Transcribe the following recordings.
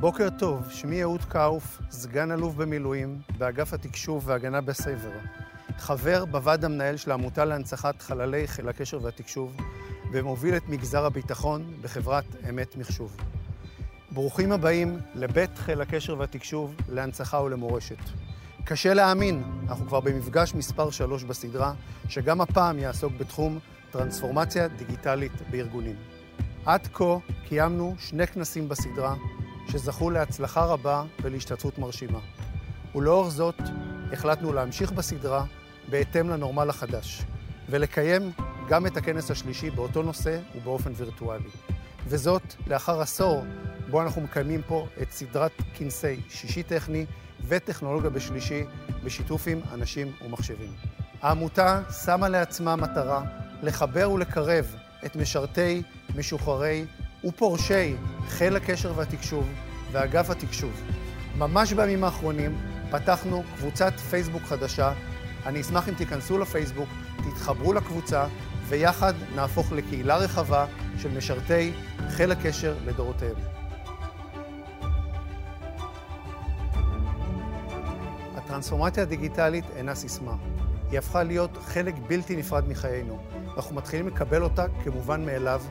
בוקר טוב, שמי אהוד קאוף, סגן אלוף במילואים באגף התקשוב והגנה בסייבר. חבר בוועד המנהל של העמותה להנצחת חללי חיל הקשר והתקשוב, ומוביל את מגזר הביטחון בחברת אמת מחשוב. ברוכים הבאים לבית חיל הקשר והתקשוב להנצחה ולמורשת. קשה להאמין, אנחנו כבר במפגש מספר 3 בסדרה, שגם הפעם יעסוק בתחום טרנספורמציה דיגיטלית בארגונים. עד כה קיימנו שני כנסים בסדרה, שזכו להצלחה רבה ולהשתתפות מרשימה. ולאור זאת, החלטנו להמשיך בסדרה בהתאם לנורמל החדש, ולקיים גם את הכנס השלישי באותו נושא ובאופן וירטואלי. וזאת לאחר עשור בו אנחנו מקיימים פה את סדרת כנסי שישי טכני וטכנולוגיה בשלישי בשיתוף עם אנשים ומחשבים. העמותה שמה לעצמה מטרה לחבר ולקרב את משרתי, משוחררי ופורשי חיל הקשר והתקשוב ואגף התקשוב. ממש בימים האחרונים פתחנו קבוצת פייסבוק חדשה. אני אשמח אם תיכנסו לפייסבוק, תתחברו לקבוצה, ויחד נהפוך לקהילה רחבה של משרתי חיל הקשר לדורותיהם. הטרנספורמציה הדיגיטלית אינה סיסמה. היא הפכה להיות חלק בלתי נפרד מחיינו. אנחנו מתחילים לקבל אותה כמובן מאליו,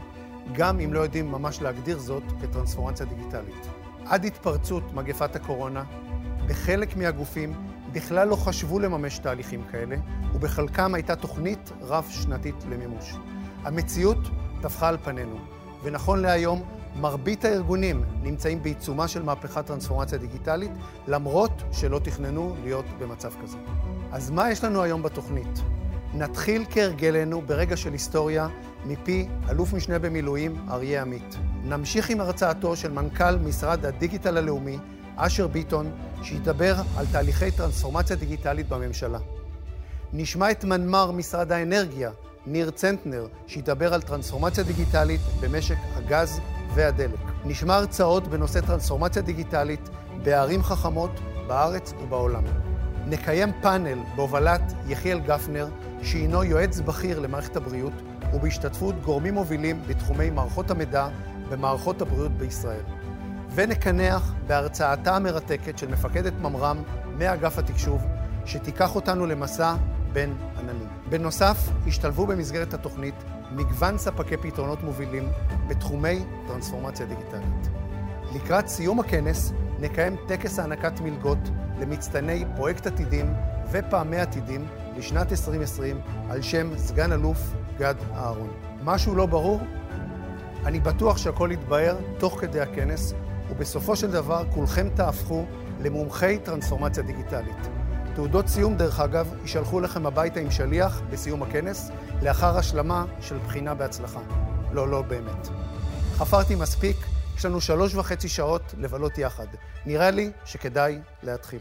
גם אם לא יודעים ממש להגדיר זאת כטרנספורמציה דיגיטלית. עד התפרצות מגפת הקורונה, בחלק מהגופים בכלל לא חשבו לממש תהליכים כאלה, ובחלקם הייתה תוכנית רב-שנתית למימוש. המציאות טפחה על פנינו, ונכון להיום, מרבית הארגונים נמצאים בעיצומה של מהפכת טרנספורמציה דיגיטלית, למרות שלא תכננו להיות במצב כזה. אז מה יש לנו היום בתוכנית? נתחיל כהרגלנו ברגע של היסטוריה מפי אלוף משנה במילואים אריה עמית. נמשיך עם הרצאתו של מנכ"ל משרד הדיגיטל הלאומי, אשר ביטון, שידבר על תהליכי טרנספורמציה דיגיטלית בממשלה. נשמע את מנמ"ר משרד האנרגיה, ניר צנטנר, שידבר על טרנספורמציה דיגיטלית במשק הגז והדלק. נשמע הרצאות בנושא טרנספורמציה דיגיטלית בערים חכמות בארץ ובעולם. נקיים פאנל בהובלת יחיאל גפנר, שהינו יועץ בכיר למערכת הבריאות, ובהשתתפות גורמים מובילים בתחומי מערכות המידע במערכות הבריאות בישראל. ונקנח בהרצאתה המרתקת של מפקדת ממר"ם מאגף התקשוב, שתיקח אותנו למסע בין עננים. בנוסף, השתלבו במסגרת התוכנית מגוון ספקי פתרונות מובילים בתחומי טרנספורמציה דיגיטלית. לקראת סיום הכנס נקיים טקס הענקת מלגות למצטייני פרויקט עתידים ופעמי עתידים לשנת 2020 על שם סגן אלוף גד אהרון. משהו לא ברור? אני בטוח שהכל יתבהר תוך כדי הכנס, ובסופו של דבר כולכם תהפכו למומחי טרנספורמציה דיגיטלית. תעודות סיום, דרך אגב, יישלחו לכם הביתה עם שליח בסיום הכנס, לאחר השלמה של בחינה בהצלחה. לא, לא באמת. חפרתי מספיק, יש לנו שלוש וחצי שעות לבלות יחד. נראה לי שכדאי להתחיל.